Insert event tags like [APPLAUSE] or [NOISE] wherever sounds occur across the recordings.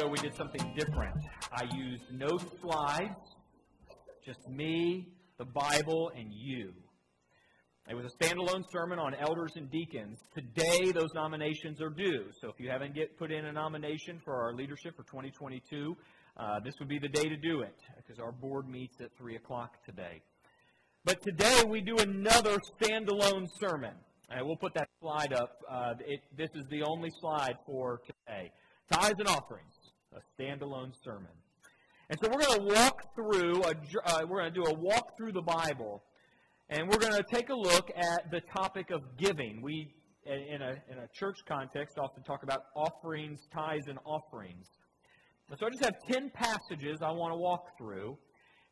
ago, we did something different. I used no slides, just me, the Bible, and you. It was a standalone sermon on elders and deacons. Today, those nominations are due. So if you haven't get put in a nomination for our leadership for 2022, uh, this would be the day to do it because our board meets at 3 o'clock today. But today, we do another standalone sermon. And we'll put that slide up. Uh, it, this is the only slide for today. Tithes and offerings, a standalone sermon. And so we're going to walk through, a, uh, we're going to do a walk through the Bible, and we're going to take a look at the topic of giving. We, in a, in a church context, often talk about offerings, tithes, and offerings. So I just have 10 passages I want to walk through,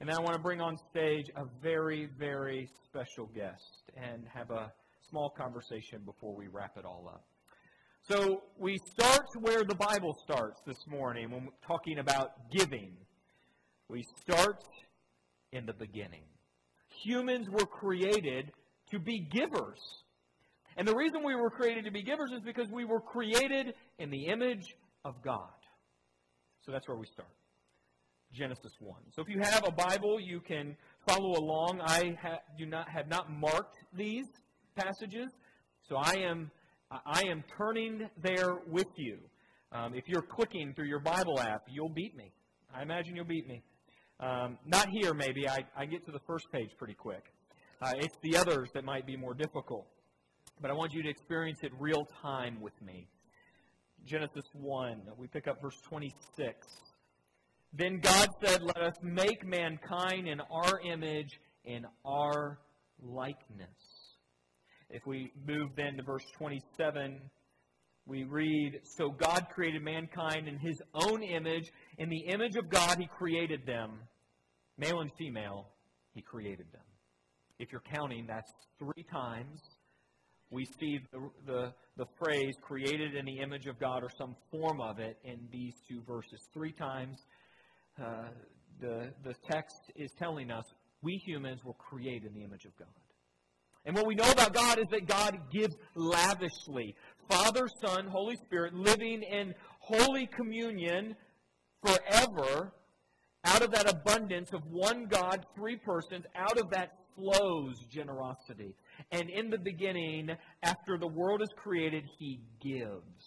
and then I want to bring on stage a very, very special guest and have a small conversation before we wrap it all up. So we start where the Bible starts this morning when we're talking about giving. We start in the beginning. Humans were created to be givers. And the reason we were created to be givers is because we were created in the image of God. So that's where we start. Genesis 1. So if you have a Bible, you can follow along. I ha- do not have not marked these passages. So I am, I am turning there with you. Um, if you're clicking through your Bible app, you'll beat me. I imagine you'll beat me. Um, not here, maybe. I, I get to the first page pretty quick. Uh, it's the others that might be more difficult. But I want you to experience it real time with me. Genesis 1, we pick up verse 26. Then God said, Let us make mankind in our image, in our likeness. If we move then to verse 27, we read, So God created mankind in his own image. In the image of God, he created them. Male and female, he created them. If you're counting, that's three times we see the, the, the phrase created in the image of God or some form of it in these two verses. Three times uh, the, the text is telling us we humans were created in the image of God. And what we know about God is that God gives lavishly. Father, Son, Holy Spirit living in holy communion forever. Out of that abundance of one God, three persons, out of that flows generosity. And in the beginning, after the world is created, He gives.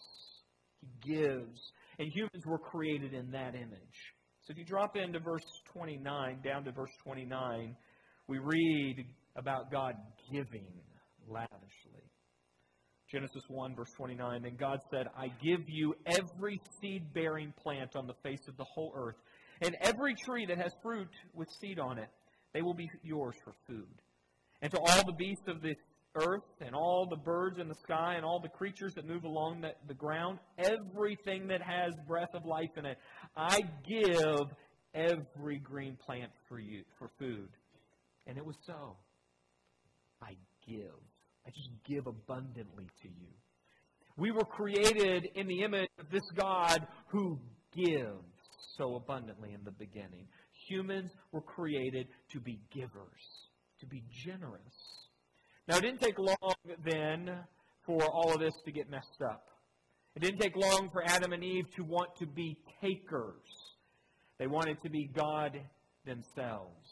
He gives. And humans were created in that image. So if you drop into verse 29, down to verse 29, we read about God giving lavishly. Genesis 1, verse 29 Then God said, I give you every seed bearing plant on the face of the whole earth, and every tree that has fruit with seed on it. They will be yours for food. And to all the beasts of the earth, and all the birds in the sky, and all the creatures that move along the, the ground, everything that has breath of life in it, I give every green plant for you for food. And it was so. I give. I just give abundantly to you. We were created in the image of this God who gives so abundantly in the beginning. Humans were created to be givers, to be generous. Now, it didn't take long then for all of this to get messed up. It didn't take long for Adam and Eve to want to be takers. They wanted to be God themselves.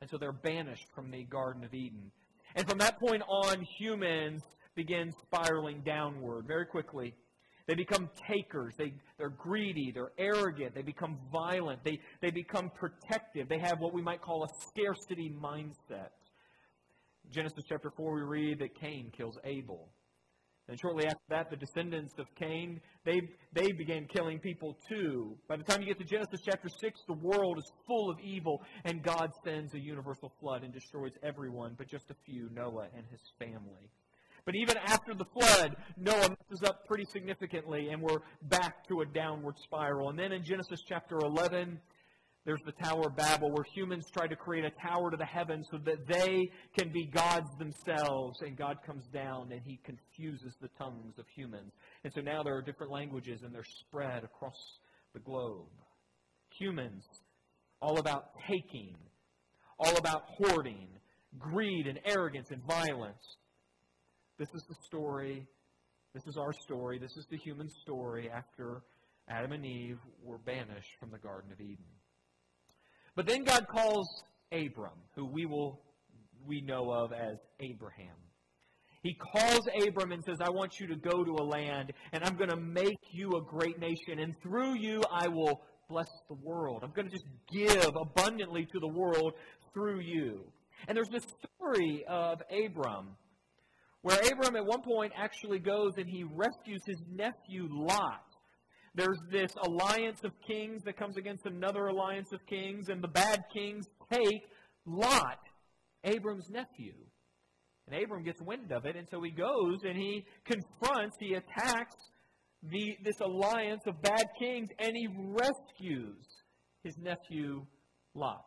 And so they're banished from the Garden of Eden. And from that point on, humans begin spiraling downward very quickly. They become takers. They, they're greedy. They're arrogant. They become violent. They, they become protective. They have what we might call a scarcity mindset. Genesis chapter 4, we read that Cain kills Abel. And shortly after that, the descendants of Cain, they, they began killing people too. By the time you get to Genesis chapter 6, the world is full of evil, and God sends a universal flood and destroys everyone but just a few, Noah and his family. But even after the flood, Noah messes up pretty significantly, and we're back to a downward spiral. And then in Genesis chapter 11, there's the Tower of Babel, where humans try to create a tower to the heavens so that they can be gods themselves. And God comes down and he confuses the tongues of humans. And so now there are different languages and they're spread across the globe. Humans, all about taking, all about hoarding, greed and arrogance and violence. This is the story. This is our story. This is the human story after Adam and Eve were banished from the Garden of Eden. But then God calls Abram, who we will we know of as Abraham. He calls Abram and says, I want you to go to a land, and I'm going to make you a great nation, and through you I will bless the world. I'm going to just give abundantly to the world through you. And there's this story of Abram where Abram at one point actually goes and he rescues his nephew Lot. There's this alliance of kings that comes against another alliance of kings, and the bad kings take Lot, Abram's nephew. And Abram gets wind of it, and so he goes and he confronts, he attacks the, this alliance of bad kings, and he rescues his nephew Lot.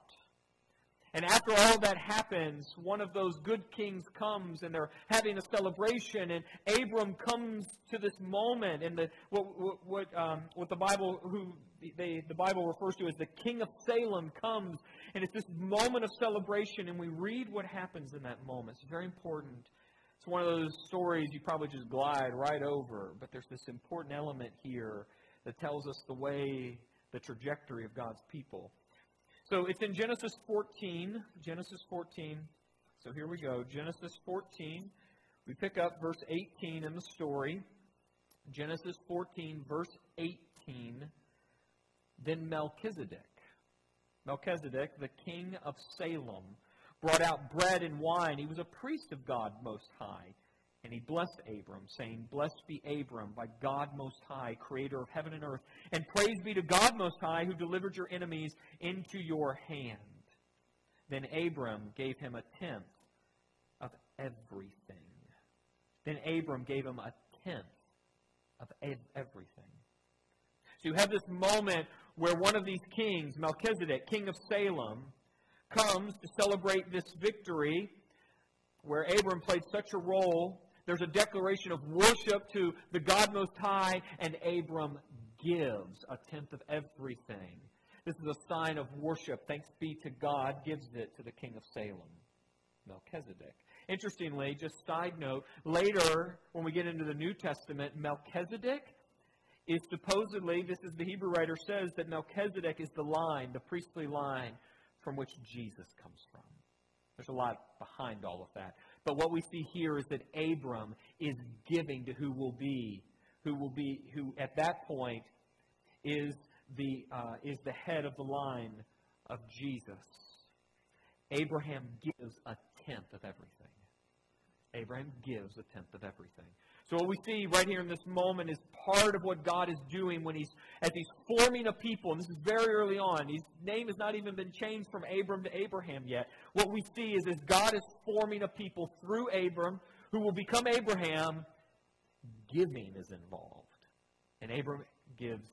And after all that happens, one of those good kings comes and they're having a celebration, and Abram comes to this moment, and the, what, what, um, what the Bible who they, the Bible refers to as the King of Salem comes, and it's this moment of celebration, and we read what happens in that moment. It's very important. It's one of those stories you probably just glide right over, but there's this important element here that tells us the way, the trajectory of God's people. So it's in Genesis 14. Genesis 14. So here we go. Genesis 14. We pick up verse 18 in the story. Genesis 14, verse 18. Then Melchizedek, Melchizedek, the king of Salem, brought out bread and wine. He was a priest of God Most High. And he blessed Abram, saying, Blessed be Abram by God Most High, creator of heaven and earth. And praise be to God Most High, who delivered your enemies into your hand. Then Abram gave him a tenth of everything. Then Abram gave him a tenth of everything. So you have this moment where one of these kings, Melchizedek, king of Salem, comes to celebrate this victory where Abram played such a role there's a declaration of worship to the God Most High, and Abram gives a tenth of everything. This is a sign of worship. Thanks be to God, gives it to the king of Salem, Melchizedek. Interestingly, just side note, later when we get into the New Testament, Melchizedek is supposedly, this is the Hebrew writer says, that Melchizedek is the line, the priestly line from which Jesus comes from. There's a lot behind all of that. But what we see here is that Abram is giving to who will be, who will be, who at that point is the, uh, is the head of the line of Jesus. Abraham gives a tenth of everything. Abraham gives a tenth of everything. So what we see right here in this moment is part of what God is doing when he's as he's forming a people, and this is very early on. His name has not even been changed from Abram to Abraham yet. What we see is as God is forming a people through Abram, who will become Abraham, giving is involved. And Abram gives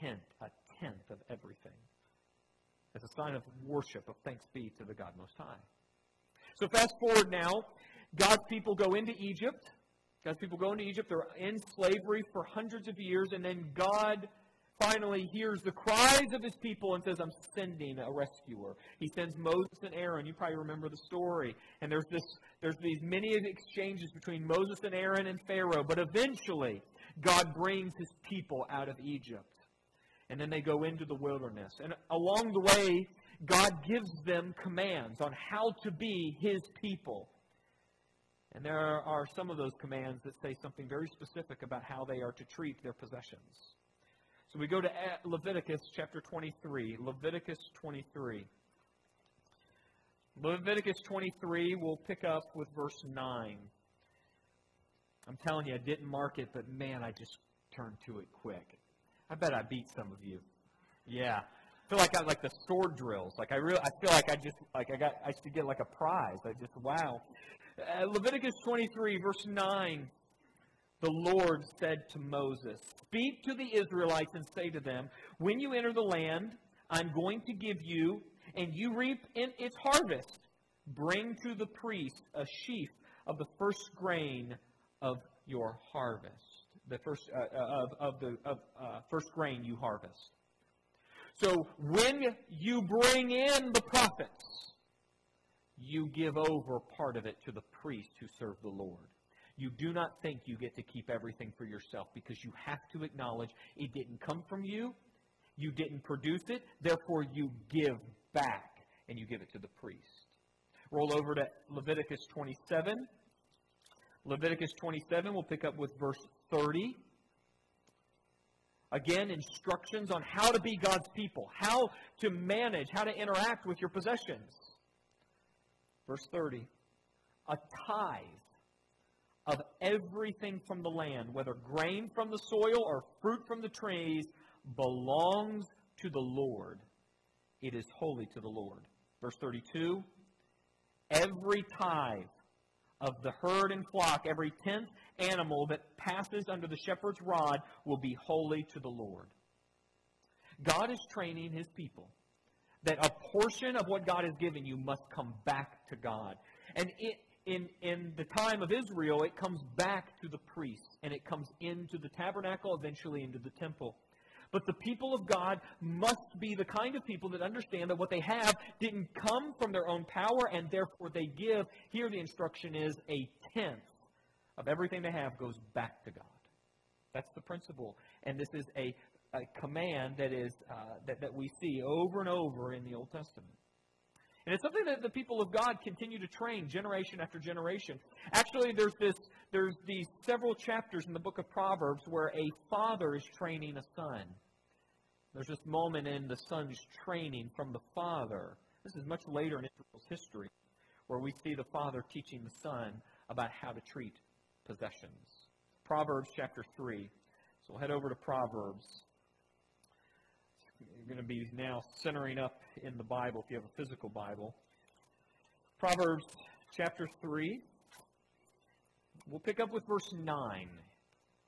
tenth, a tenth of everything. As a sign of worship, of thanks be to the God Most High. So fast forward now. God's people go into Egypt. God's people go into Egypt. They're in slavery for hundreds of years, and then God finally hears the cries of his people and says, I'm sending a rescuer. He sends Moses and Aaron. You probably remember the story. And there's this there's these many exchanges between Moses and Aaron and Pharaoh, but eventually God brings his people out of Egypt. And then they go into the wilderness. And along the way, God gives them commands on how to be his people. And there are some of those commands that say something very specific about how they are to treat their possessions. So we go to Leviticus chapter 23. Leviticus 23. Leviticus 23, we'll pick up with verse 9. I'm telling you, I didn't mark it, but man, I just turned to it quick. I bet I beat some of you. Yeah. I feel like I like the sword drills. Like I really, I feel like I just like I got I should get like a prize. I just wow. Uh, Leviticus 23, verse 9. The Lord said to Moses, Speak to the Israelites and say to them, When you enter the land I'm going to give you, and you reap in its harvest, bring to the priest a sheaf of the first grain of your harvest. The first uh, uh of, of the of, uh, first grain you harvest. So when you bring in the profits, you give over part of it to the priests who serve the Lord. You do not think you get to keep everything for yourself because you have to acknowledge it didn't come from you. You didn't produce it. Therefore, you give back and you give it to the priest. Roll over to Leviticus 27. Leviticus 27, we'll pick up with verse 30. Again, instructions on how to be God's people, how to manage, how to interact with your possessions. Verse 30. A tithe everything from the land, whether grain from the soil or fruit from the trees, belongs to the Lord. It is holy to the Lord. Verse 32 Every tithe of the herd and flock, every tenth animal that passes under the shepherd's rod will be holy to the Lord. God is training his people that a portion of what God has given you must come back to God. And it, in, in the time of Israel, it comes back to the priests, and it comes into the tabernacle, eventually into the temple. But the people of God must be the kind of people that understand that what they have didn't come from their own power, and therefore they give. Here the instruction is a tenth of everything they have goes back to God. That's the principle. And this is a, a command that, is, uh, that, that we see over and over in the Old Testament. And it's something that the people of God continue to train generation after generation. Actually, there's this there's these several chapters in the book of Proverbs where a father is training a son. There's this moment in the son's training from the father. This is much later in Israel's history, where we see the father teaching the son about how to treat possessions. Proverbs chapter 3. So we'll head over to Proverbs. You're going to be now centering up in the Bible if you have a physical Bible. Proverbs chapter 3. We'll pick up with verse 9.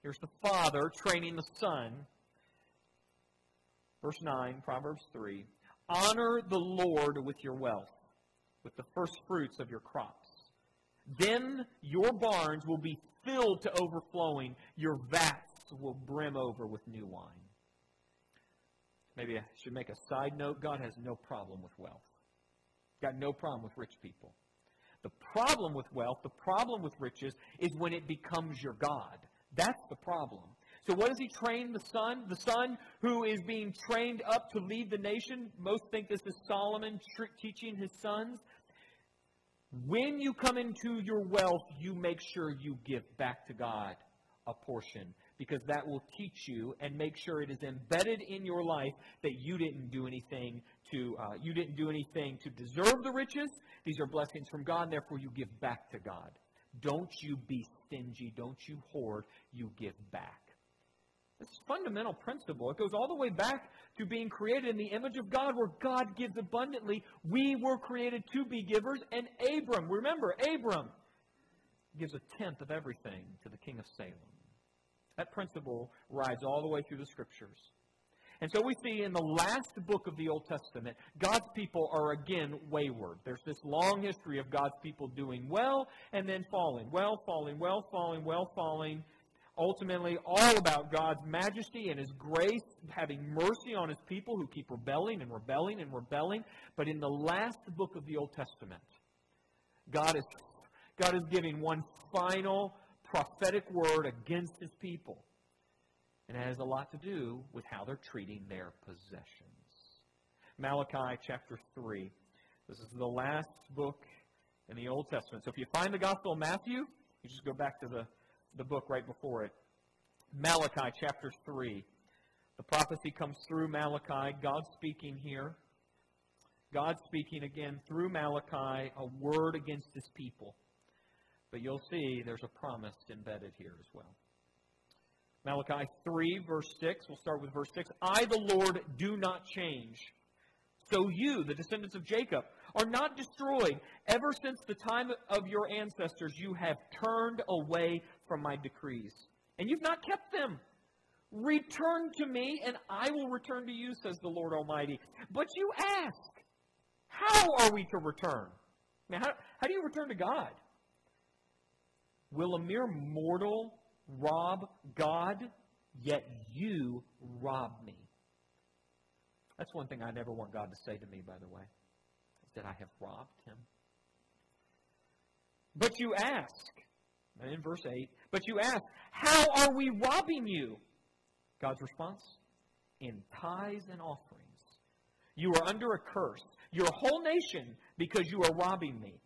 Here's the father training the son. Verse 9, Proverbs 3. Honor the Lord with your wealth, with the first fruits of your crops. Then your barns will be filled to overflowing, your vats will brim over with new wine. Maybe I should make a side note. God has no problem with wealth. Got no problem with rich people. The problem with wealth, the problem with riches, is when it becomes your God. That's the problem. So, what does he train the son? The son who is being trained up to lead the nation. Most think this is Solomon teaching his sons. When you come into your wealth, you make sure you give back to God a portion because that will teach you and make sure it is embedded in your life that you didn't do anything to uh, you didn't do anything to deserve the riches. These are blessings from God, therefore you give back to God. Don't you be stingy. Don't you hoard. You give back. This fundamental principle. It goes all the way back to being created in the image of God, where God gives abundantly. We were created to be givers, and Abram, remember, Abram gives a tenth of everything to the king of Salem. That principle rides all the way through the scriptures. And so we see in the last book of the Old Testament, God's people are again wayward. There's this long history of God's people doing well and then falling, well, falling, well, falling, well, falling. Ultimately, all about God's majesty and His grace, having mercy on His people who keep rebelling and rebelling and rebelling. But in the last book of the Old Testament, God is, God is giving one final prophetic word against his people. And it has a lot to do with how they're treating their possessions. Malachi chapter 3. This is the last book in the Old Testament. So if you find the Gospel of Matthew, you just go back to the, the book right before it. Malachi chapter 3. The prophecy comes through Malachi, God speaking here. God speaking again through Malachi, a word against his people. But you'll see there's a promise embedded here as well. Malachi 3, verse 6. We'll start with verse 6. I, the Lord, do not change. So you, the descendants of Jacob, are not destroyed. Ever since the time of your ancestors, you have turned away from my decrees, and you've not kept them. Return to me, and I will return to you, says the Lord Almighty. But you ask, how are we to return? Now, how, how do you return to God? Will a mere mortal rob God? Yet you rob me. That's one thing I never want God to say to me, by the way, is that I have robbed him. But you ask, And in verse 8, but you ask, How are we robbing you? God's response, In tithes and offerings. You are under a curse, your whole nation, because you are robbing me.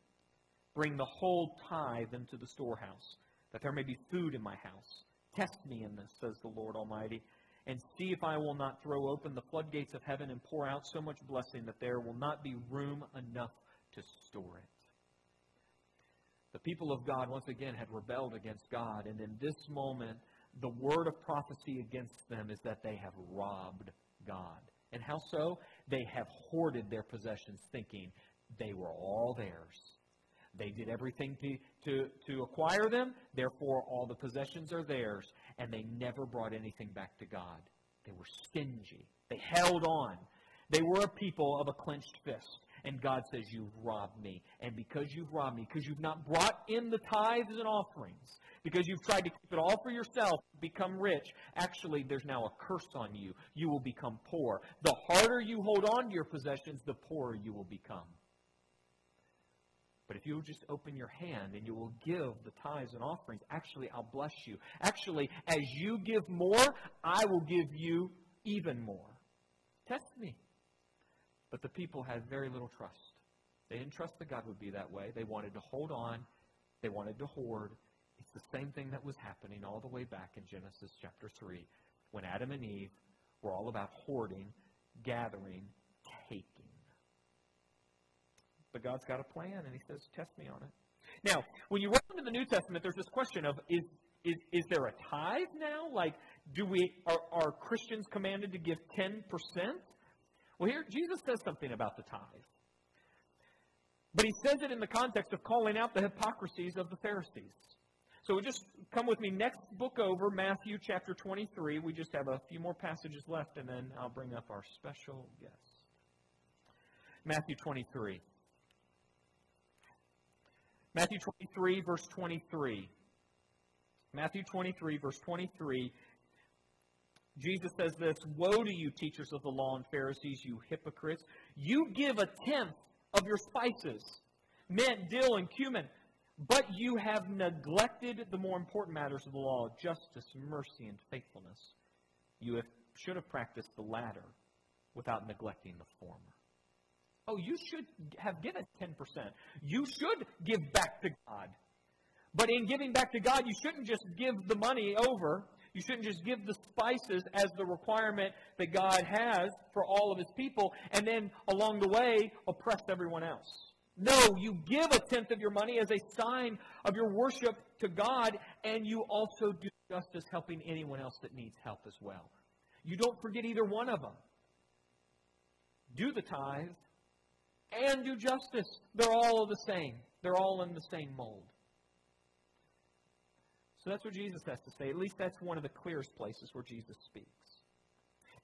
Bring the whole tithe into the storehouse, that there may be food in my house. Test me in this, says the Lord Almighty, and see if I will not throw open the floodgates of heaven and pour out so much blessing that there will not be room enough to store it. The people of God, once again, had rebelled against God, and in this moment, the word of prophecy against them is that they have robbed God. And how so? They have hoarded their possessions, thinking they were all theirs. They did everything to, to, to acquire them, therefore, all the possessions are theirs, and they never brought anything back to God. They were stingy. They held on. They were a people of a clenched fist. And God says, You've robbed me. And because you've robbed me, because you've not brought in the tithes and offerings, because you've tried to keep it all for yourself, become rich, actually, there's now a curse on you. You will become poor. The harder you hold on to your possessions, the poorer you will become. If you will just open your hand and you will give the tithes and offerings, actually, I'll bless you. Actually, as you give more, I will give you even more. Test me. But the people had very little trust. They didn't trust that God would be that way. They wanted to hold on, they wanted to hoard. It's the same thing that was happening all the way back in Genesis chapter 3 when Adam and Eve were all about hoarding, gathering. But God's got a plan, and He says, Test me on it. Now, when you run into the New Testament, there's this question of is, is, is there a tithe now? Like, do we are, are Christians commanded to give 10%? Well, here, Jesus says something about the tithe. But he says it in the context of calling out the hypocrisies of the Pharisees. So we just come with me next book over, Matthew chapter 23. We just have a few more passages left, and then I'll bring up our special guest. Matthew 23. Matthew 23, verse 23. Matthew 23, verse 23 Jesus says this Woe to you, teachers of the law and Pharisees, you hypocrites! You give a tenth of your spices, mint, dill, and cumin, but you have neglected the more important matters of the law justice, mercy, and faithfulness. You have, should have practiced the latter without neglecting the former. Oh, you should have given 10%. You should give back to God. But in giving back to God, you shouldn't just give the money over you shouldn't just give the spices as the requirement that God has for all of his people and then along the way oppress everyone else. No, you give a tenth of your money as a sign of your worship to God, and you also do justice helping anyone else that needs help as well. You don't forget either one of them. Do the tithe and do justice. They're all the same. They're all in the same mold. So that's what Jesus has to say. At least that's one of the clearest places where Jesus speaks.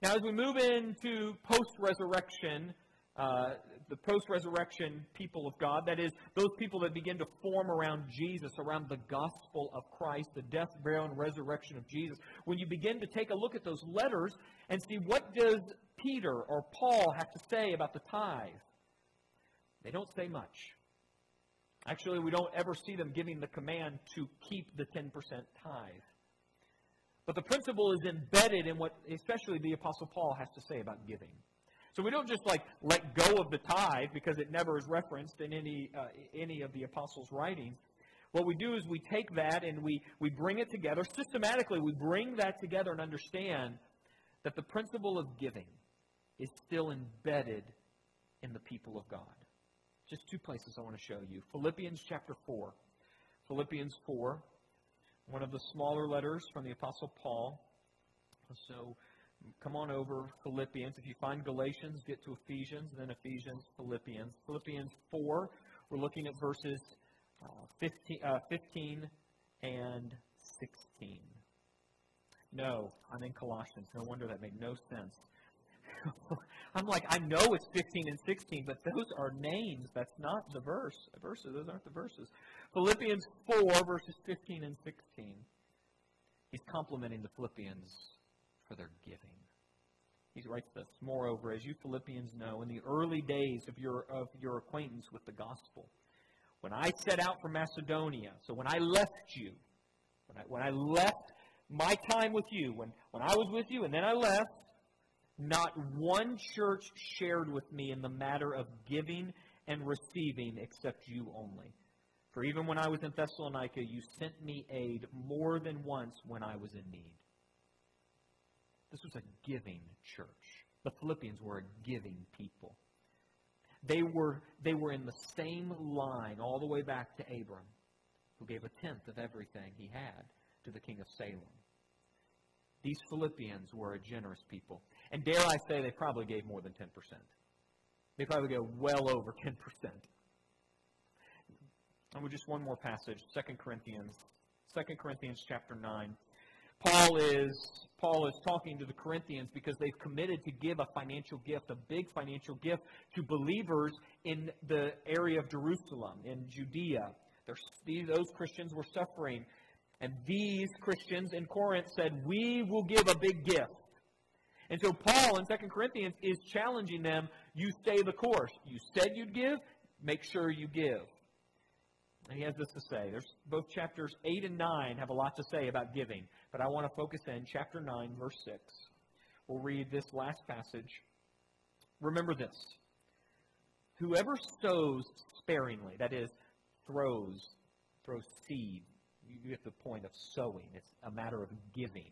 Now, as we move into post resurrection, uh, the post resurrection people of God, that is, those people that begin to form around Jesus, around the gospel of Christ, the death, burial, and resurrection of Jesus, when you begin to take a look at those letters and see what does Peter or Paul have to say about the tithe, they don't say much. Actually, we don't ever see them giving the command to keep the 10% tithe. But the principle is embedded in what, especially the Apostle Paul has to say about giving. So we don't just like let go of the tithe because it never is referenced in any, uh, any of the Apostles' writings. What we do is we take that and we, we bring it together. Systematically, we bring that together and understand that the principle of giving is still embedded in the people of God. Just two places I want to show you. Philippians chapter 4. Philippians 4, one of the smaller letters from the Apostle Paul. So come on over Philippians. If you find Galatians, get to Ephesians, then Ephesians, Philippians. Philippians 4, we're looking at verses uh, 15, uh, 15 and 16. No, I'm in Colossians. No wonder that made no sense. [LAUGHS] I'm like, I know it's 15 and 16, but those are names. That's not the verse. Verses, those aren't the verses. Philippians 4, verses 15 and 16. He's complimenting the Philippians for their giving. He writes this, Moreover, as you Philippians know, in the early days of your, of your acquaintance with the gospel, when I set out for Macedonia, so when I left you, when I, when I left my time with you, when, when I was with you and then I left, not one church shared with me in the matter of giving and receiving except you only. For even when I was in Thessalonica, you sent me aid more than once when I was in need. This was a giving church. The Philippians were a giving people. They were, they were in the same line all the way back to Abram, who gave a tenth of everything he had to the king of Salem. These Philippians were a generous people. And dare I say, they probably gave more than 10%. They probably go well over 10%. And with just one more passage, 2 Corinthians, 2 Corinthians chapter 9. Paul is Paul is talking to the Corinthians because they've committed to give a financial gift, a big financial gift to believers in the area of Jerusalem, in Judea. those Christians were suffering. And these Christians in Corinth said, We will give a big gift. And so Paul in 2 Corinthians is challenging them, you stay the course. You said you'd give, make sure you give. And he has this to say. There's both chapters 8 and 9 have a lot to say about giving, but I want to focus in chapter 9 verse 6. We'll read this last passage. Remember this. Whoever sows sparingly, that is throws throws seed. You get the point of sowing. It's a matter of giving.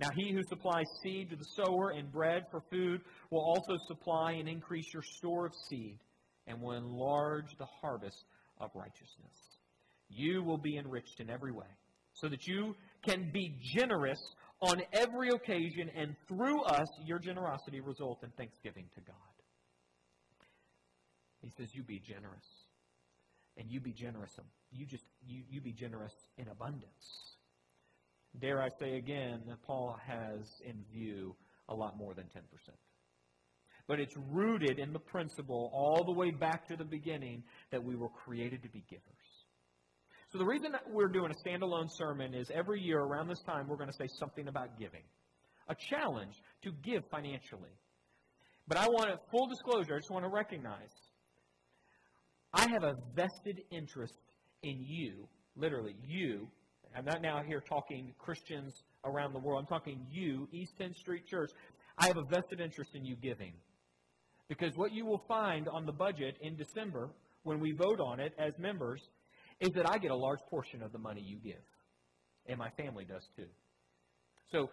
Now, he who supplies seed to the sower and bread for food will also supply and increase your store of seed and will enlarge the harvest of righteousness. You will be enriched in every way so that you can be generous on every occasion and through us your generosity result in thanksgiving to God. He says you be generous. And you be generous. You just you, you be generous in abundance. Dare I say again, Paul has in view a lot more than 10%. But it's rooted in the principle all the way back to the beginning that we were created to be givers. So the reason that we're doing a standalone sermon is every year around this time we're going to say something about giving. A challenge to give financially. But I want to, full disclosure, I just want to recognize I have a vested interest in you, literally, you, I'm not now here talking Christians around the world. I'm talking you, East 10th Street Church. I have a vested interest in you giving. Because what you will find on the budget in December, when we vote on it as members, is that I get a large portion of the money you give. And my family does too. So,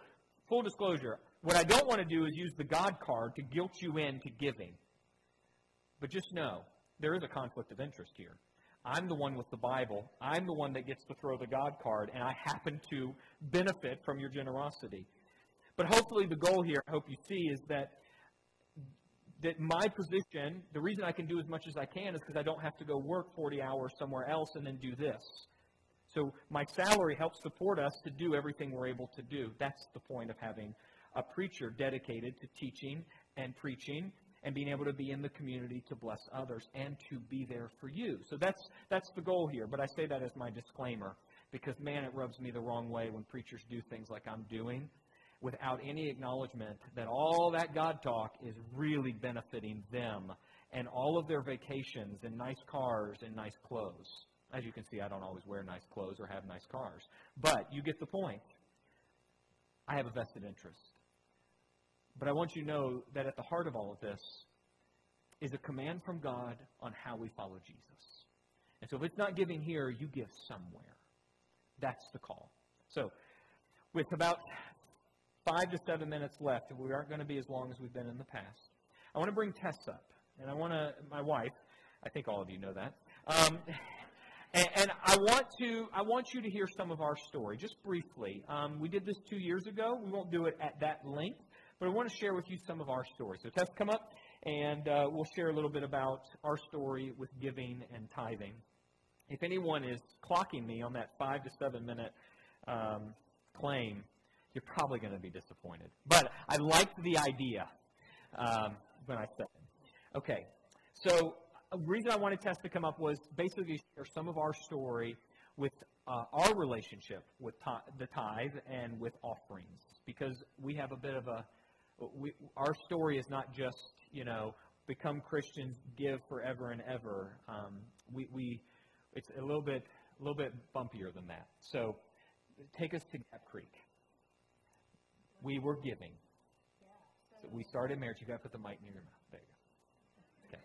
full disclosure, what I don't want to do is use the God card to guilt you into giving. But just know, there is a conflict of interest here. I'm the one with the Bible. I'm the one that gets to throw the God card, and I happen to benefit from your generosity. But hopefully, the goal here, I hope you see, is that that my position, the reason I can do as much as I can is because I don't have to go work 40 hours somewhere else and then do this. So my salary helps support us to do everything we're able to do. That's the point of having a preacher dedicated to teaching and preaching and being able to be in the community to bless others and to be there for you. So that's that's the goal here. But I say that as my disclaimer because man, it rubs me the wrong way when preachers do things like I'm doing without any acknowledgement that all that God talk is really benefiting them and all of their vacations and nice cars and nice clothes. As you can see, I don't always wear nice clothes or have nice cars. But you get the point. I have a vested interest. But I want you to know that at the heart of all of this is a command from God on how we follow Jesus. And so if it's not giving here, you give somewhere. That's the call. So, with about five to seven minutes left, we aren't going to be as long as we've been in the past, I want to bring Tess up. And I want to, my wife, I think all of you know that. Um, and, and, I want to, I want you to hear some of our story, just briefly. Um, we did this two years ago. We won't do it at that length. But I want to share with you some of our stories. So Tess, come up, and uh, we'll share a little bit about our story with giving and tithing. if anyone is clocking me on that five to seven minute um, claim, you're probably going to be disappointed. But I liked the idea um, when I said it. Okay, so a reason I wanted Tess to come up was basically to share some of our story with uh, our relationship with the tithe and with offerings because we have a bit of a we, our story is not just you know become Christians, give forever and ever. Um, we, we it's a little bit a little bit bumpier than that. So take us to Gap Creek. We were giving. So we started marriage. You got to put the mic near your mouth. There you go. Okay.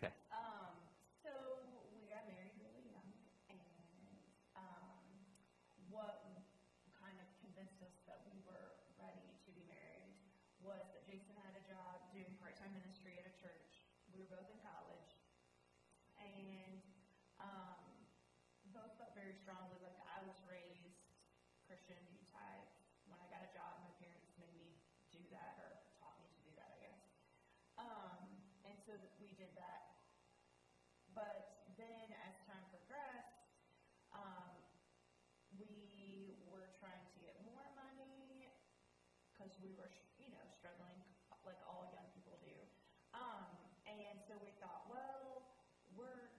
Okay. Um, so we got married really young, and um, what kind of convinced us that we were ready to be married was that Jason had a job doing part-time ministry at a church. We were both in college, and um, both felt very strongly like I was raised Christian, you tithe. When I got a job, my parents made me do that or taught me to do that, I guess. Um, and so that we did that. But then as time progressed, um, we were trying to get more money because we were, you know, struggling like all young people do. Um, and so we thought, well, we're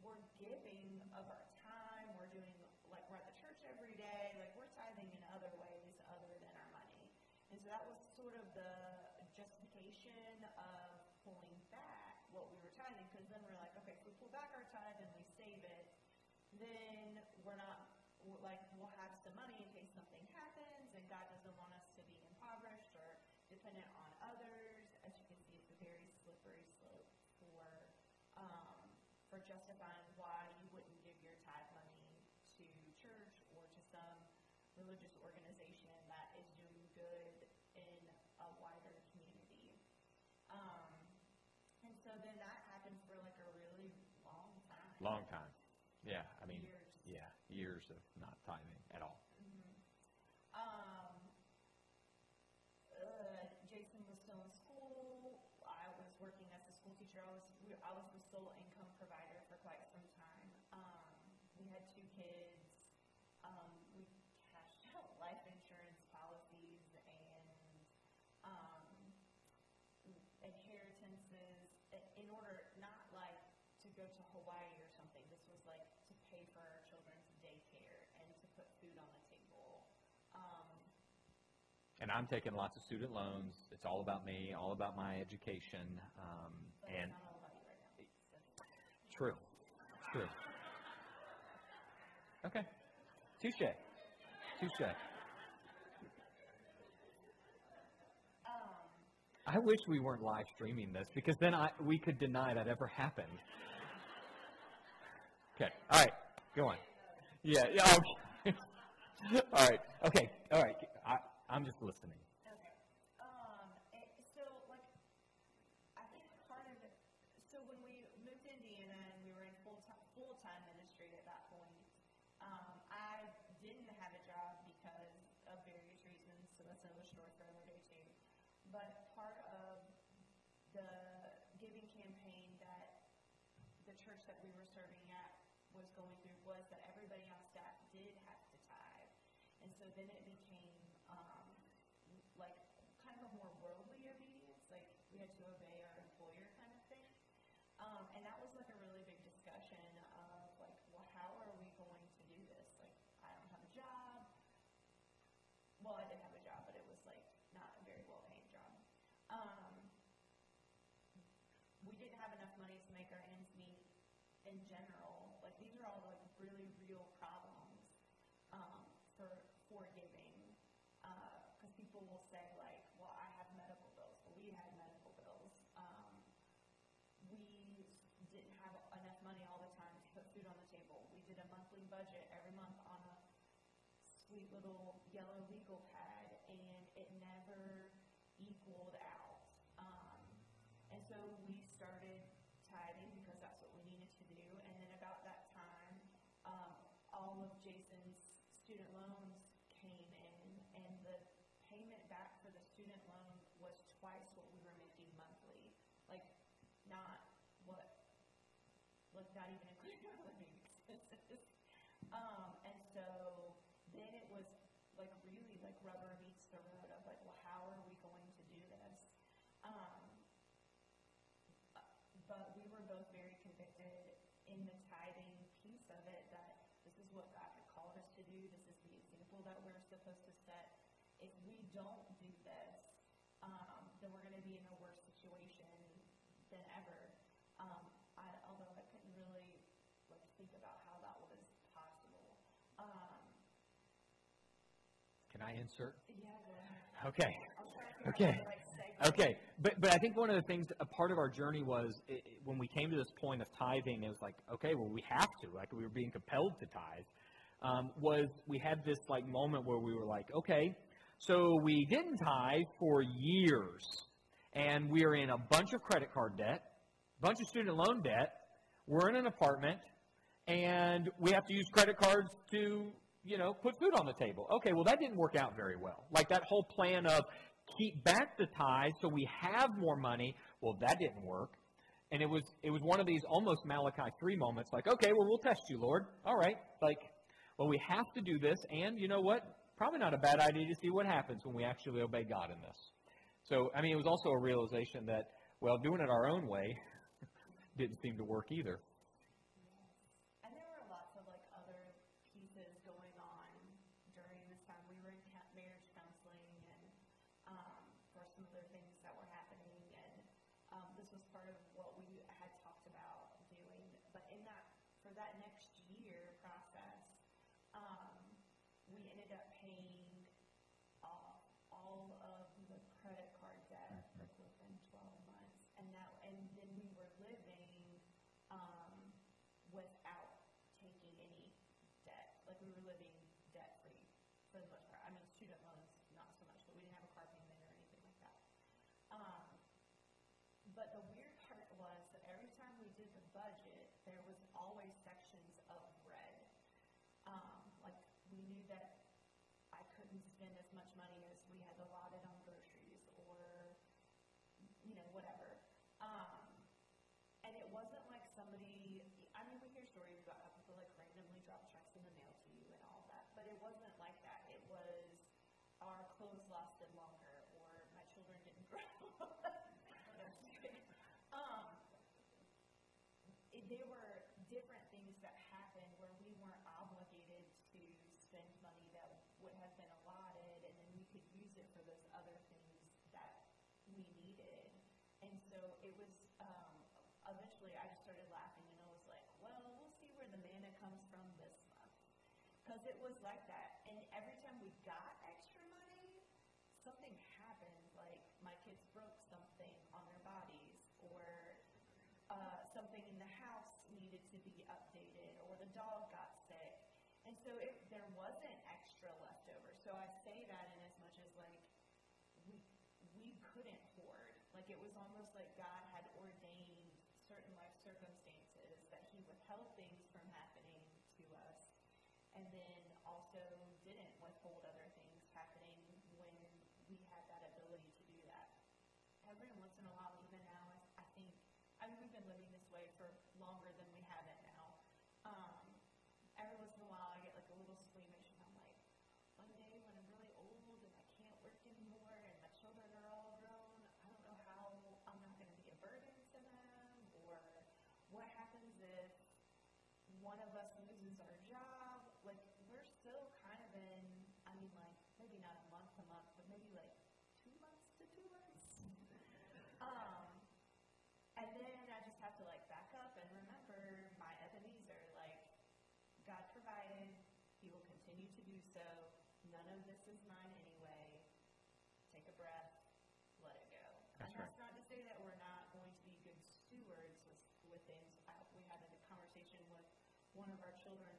we're giving of our time. We're doing like we're at the church every day. Like we're tithing in other ways other than our money. And so that was sort of the justification of pulling back what we were tithing, because then we're like, okay, if we pull back our tithe and we save it, then we're not like we'll have some money in case something happens, and God doesn't want us to be impoverished or dependent on others. As you can see, it's a very slippery slope for um, for justifying why you wouldn't give your tithe money to church or to some religious organization that is doing good in a wider community. Um, and so then that happened for like a really long time. Long time. Yeah, I mean, Years. yeah, years of not tithing at all. Um, uh, Jason was still in school. I was working as a school teacher. I was we, I was the sole income provider for quite some time. Um, we had two kids. Um, we cashed out life insurance policies and um, inheritances i- in order not like to go to Hawaii or something. This was like to pay for our children's daycare and to put food on the table. Um, And I'm taking lots of student loans. It's all about me, all about my education. Um, and. True, true. Okay, touche, touche. I wish we weren't live streaming this because then I we could deny that ever happened. Okay, all right, go on. Yeah, yeah. Okay. [LAUGHS] all right. Okay. All right. I'm just listening. Okay. Um, so like, I think part of it, so when we moved to Indiana and we were in full-time, full-time ministry at that point, um, I didn't have a job because of various reasons, so that's another story for another day too. But part of the giving campaign that the church that we were serving at was going through was that everybody on staff did have to tithe. And so then it became, little yellow legal pad, and it never equaled out. Um, and so we started tithing because that's what we needed to do. And then about that time, um, all of Jason's student loans came in, and the payment back for the student loan was twice what we were making monthly. Like, not what, like, not even including living expenses. [LAUGHS] um, rubber meets the road of like, well, how are we going to do this? Um, but we were both very convicted in the tithing piece of it that this is what God had called us to do. This is the example that we're supposed to set. If we don't I insert? Okay. Okay. Okay. But, but I think one of the things, a part of our journey was it, it, when we came to this point of tithing, it was like, okay, well, we have to. Like, we were being compelled to tithe. Um, was we had this like moment where we were like, okay, so we didn't tithe for years, and we are in a bunch of credit card debt, a bunch of student loan debt. We're in an apartment, and we have to use credit cards to you know, put food on the table. Okay, well, that didn't work out very well. Like that whole plan of keep back the tithe so we have more money. Well, that didn't work. And it was it was one of these almost Malachi 3 moments like, okay, well, we'll test you, Lord. All right. Like, well, we have to do this. And you know what? Probably not a bad idea to see what happens when we actually obey God in this. So, I mean, it was also a realization that, well, doing it our own way [LAUGHS] didn't seem to work either. stories about how people like randomly drop checks in the mail to you and all that, but it wasn't like that. It was our clothes lasted longer or my children didn't grow. [LAUGHS] um, they were one of our children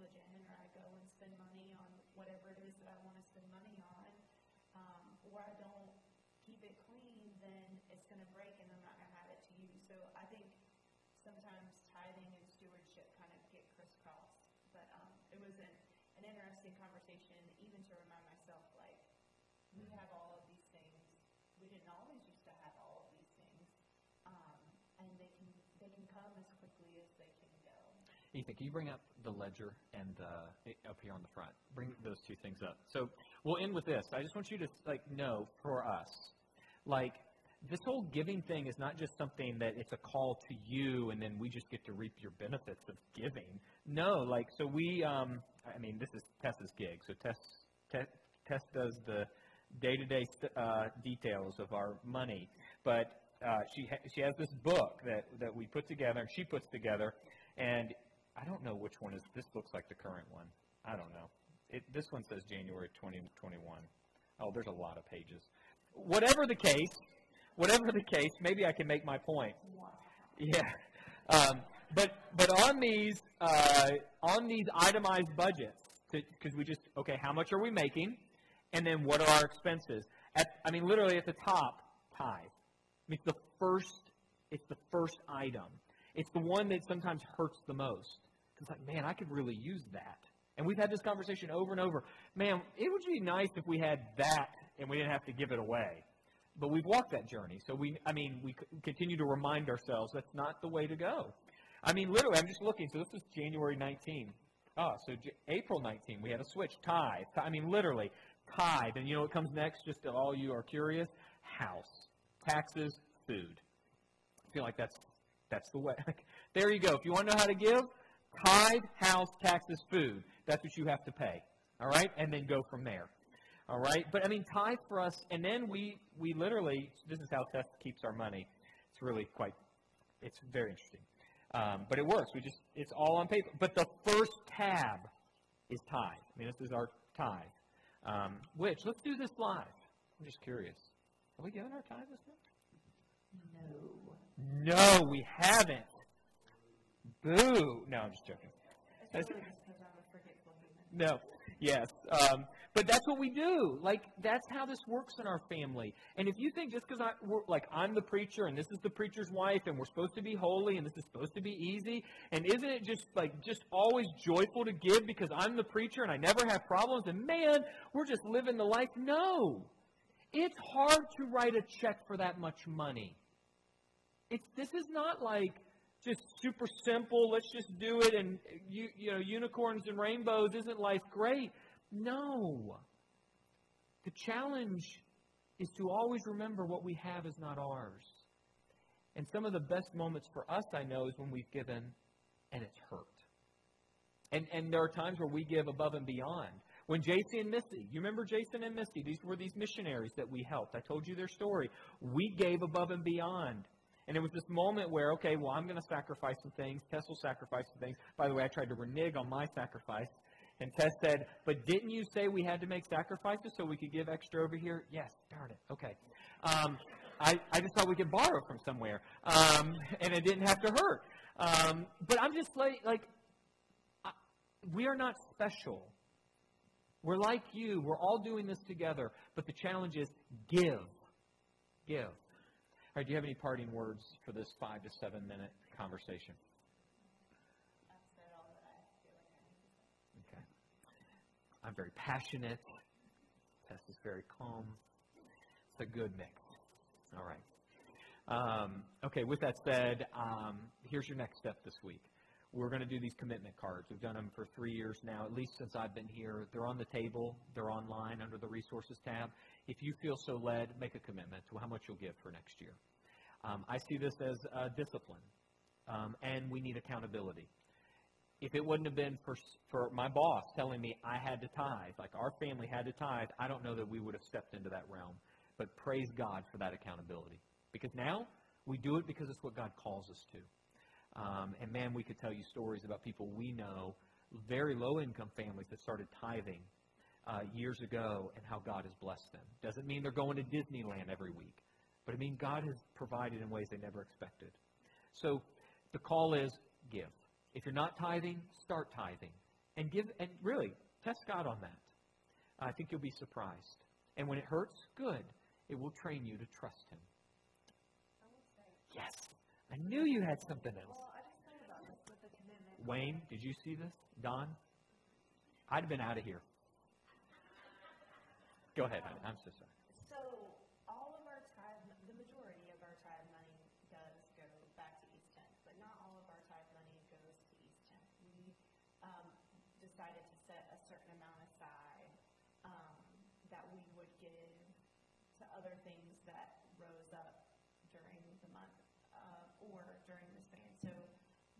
gym or I go and spend money on whatever it is that I want to spend money on, um, or I don't keep it clean, then it's going to break and I'm not going to have it to use. So I think sometimes tithing and stewardship kind of get crisscrossed. But um, it was an, an interesting conversation, even to remind myself, like, we have all of these things. We didn't always used to have all of these things. Um, and they can, they can come as quickly as they can go. Ethan, can you bring up the ledger and uh, up here on the front? Bring those two things up. So we'll end with this. I just want you to like know for us, like this whole giving thing is not just something that it's a call to you and then we just get to reap your benefits of giving. No, like so we. Um, I mean, this is Tessa's gig. So Tess, Tess, Tess does the day-to-day uh, details of our money, but uh, she ha- she has this book that that we put together and she puts together, and I don't know which one is. This looks like the current one. I don't know. It, this one says January 2021. Oh, there's a lot of pages. Whatever the case, whatever the case, maybe I can make my point. Yeah. Um, but but on these uh, on these itemized budgets, because we just okay, how much are we making, and then what are our expenses? At I mean, literally at the top, tithe. I mean, it's the first. It's the first item. It's the one that sometimes hurts the most. It's like, man, I could really use that. And we've had this conversation over and over. Man, it would be nice if we had that and we didn't have to give it away. But we've walked that journey. So we, I mean, we continue to remind ourselves that's not the way to go. I mean, literally, I'm just looking. So this is January 19. Oh, so J- April 19, we had a switch. Tithe. I mean, literally, tithe. And you know what comes next, just to all you are curious? House. Taxes, food. I feel like that's that's the way. [LAUGHS] there you go. If you want to know how to give, tithe, house, taxes, food. That's what you have to pay. All right? And then go from there. All right? But I mean, tithe for us, and then we, we literally, this is how Tess keeps our money. It's really quite, it's very interesting. Um, but it works. We just, it's all on paper. But the first tab is tithe. I mean, this is our tithe. Um, which, let's do this live. I'm just curious. Have we given our tithe this month? No. No, we haven't. Boo. No, I'm just joking. No. Yes. Um, but that's what we do. Like that's how this works in our family. And if you think just because I like I'm the preacher and this is the preacher's wife and we're supposed to be holy and this is supposed to be easy and isn't it just like just always joyful to give because I'm the preacher and I never have problems and man we're just living the life? No. It's hard to write a check for that much money. It's this is not like just super simple. Let's just do it, and you, you know, unicorns and rainbows. Isn't life great? No. The challenge is to always remember what we have is not ours. And some of the best moments for us, I know, is when we've given and it's hurt. And, and there are times where we give above and beyond. When Jason and Misty, you remember Jason and Misty? These were these missionaries that we helped. I told you their story. We gave above and beyond. And it was this moment where, okay, well, I'm going to sacrifice some things. Tess will sacrifice some things. By the way, I tried to renege on my sacrifice. And Tess said, but didn't you say we had to make sacrifices so we could give extra over here? Yes, darn it. Okay. Um, I, I just thought we could borrow from somewhere. Um, and it didn't have to hurt. Um, but I'm just like, like I, we are not special. We're like you. We're all doing this together. But the challenge is give. Give. All right, do you have any parting words for this five to seven minute conversation? I've said all that I have to say. Okay. I'm very passionate. Tess is very calm. It's a good mix. All right. Um, okay, with that said, um, here's your next step this week. We're going to do these commitment cards. We've done them for three years now, at least since I've been here. They're on the table. They're online under the resources tab. If you feel so led, make a commitment to how much you'll give for next year. Um, I see this as uh, discipline, um, and we need accountability. If it wouldn't have been for, for my boss telling me I had to tithe, like our family had to tithe, I don't know that we would have stepped into that realm. But praise God for that accountability. Because now we do it because it's what God calls us to. Um, and man, we could tell you stories about people we know, very low income families that started tithing uh, years ago and how God has blessed them. Doesn't mean they're going to Disneyland every week, but I mean God has provided in ways they never expected. So the call is give. If you're not tithing, start tithing. And give and really test God on that. I think you'll be surprised. And when it hurts, good. It will train you to trust Him. I would say, Yes, I knew you had something else. well, I just thought about this with the commitment. Wayne, did you see this? Don? I'd have been out of here. Go ahead. I'm so sorry. So all of our tithe, the majority of our tithe money does go back to East Tenth, but not all of our tithe money goes to East Tenth. We um, decided to set a certain amount aside um, that we would give to other things that rose up during the month uh, or during the span. So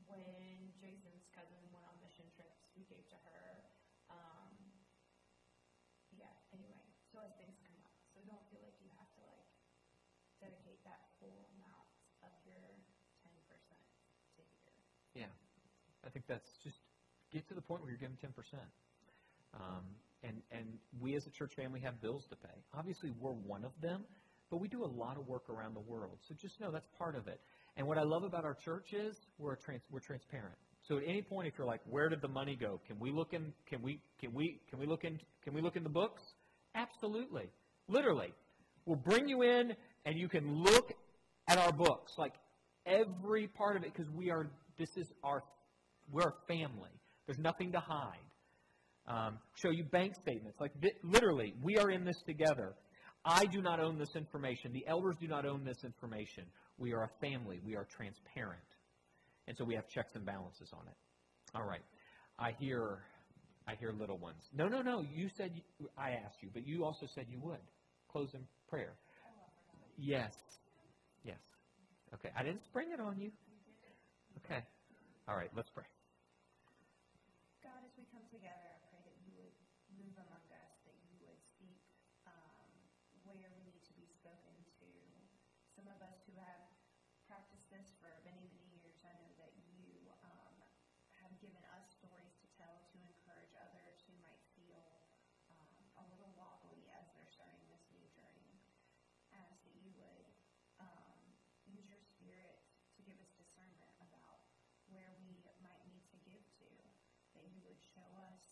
when Jason's cousin went on mission trips, we gave to her. Um, yeah, anyway, so as things come up, so don't feel like you have to like dedicate that full amount of your ten percent to here. Yeah, I think that's just get to the point where you're giving ten percent. Um, and and we as a church family have bills to pay. Obviously, we're one of them, but we do a lot of work around the world. So just know that's part of it. And what I love about our church is we're trans, we're transparent. So at any point, if you're like, where did the money go? Can we look in? Can we can we can we look in? Can we look in the books? Absolutely, literally. We'll bring you in, and you can look at our books, like every part of it, because we are. This is our. We're a family. There's nothing to hide. Um, show you bank statements, like thi- literally, we are in this together. I do not own this information. The elders do not own this information. We are a family. We are transparent. And so we have checks and balances on it. All right. I hear I hear little ones. No, no, no. You said you, I asked you, but you also said you would. Close in prayer. Yes. Yes. Okay. I didn't spring it on you. Okay. All right. Let's pray. God, as we come together, I pray that you would move among us, that you would speak um, where we need to be spoken to. Some of us who have practiced this for many, many years, I know that you um, have given us stories to tell to encourage others who might feel um, a little wobbly as they're starting this new journey. I ask that you would um, use your spirit to give us discernment about where we might need to give to, that you would show us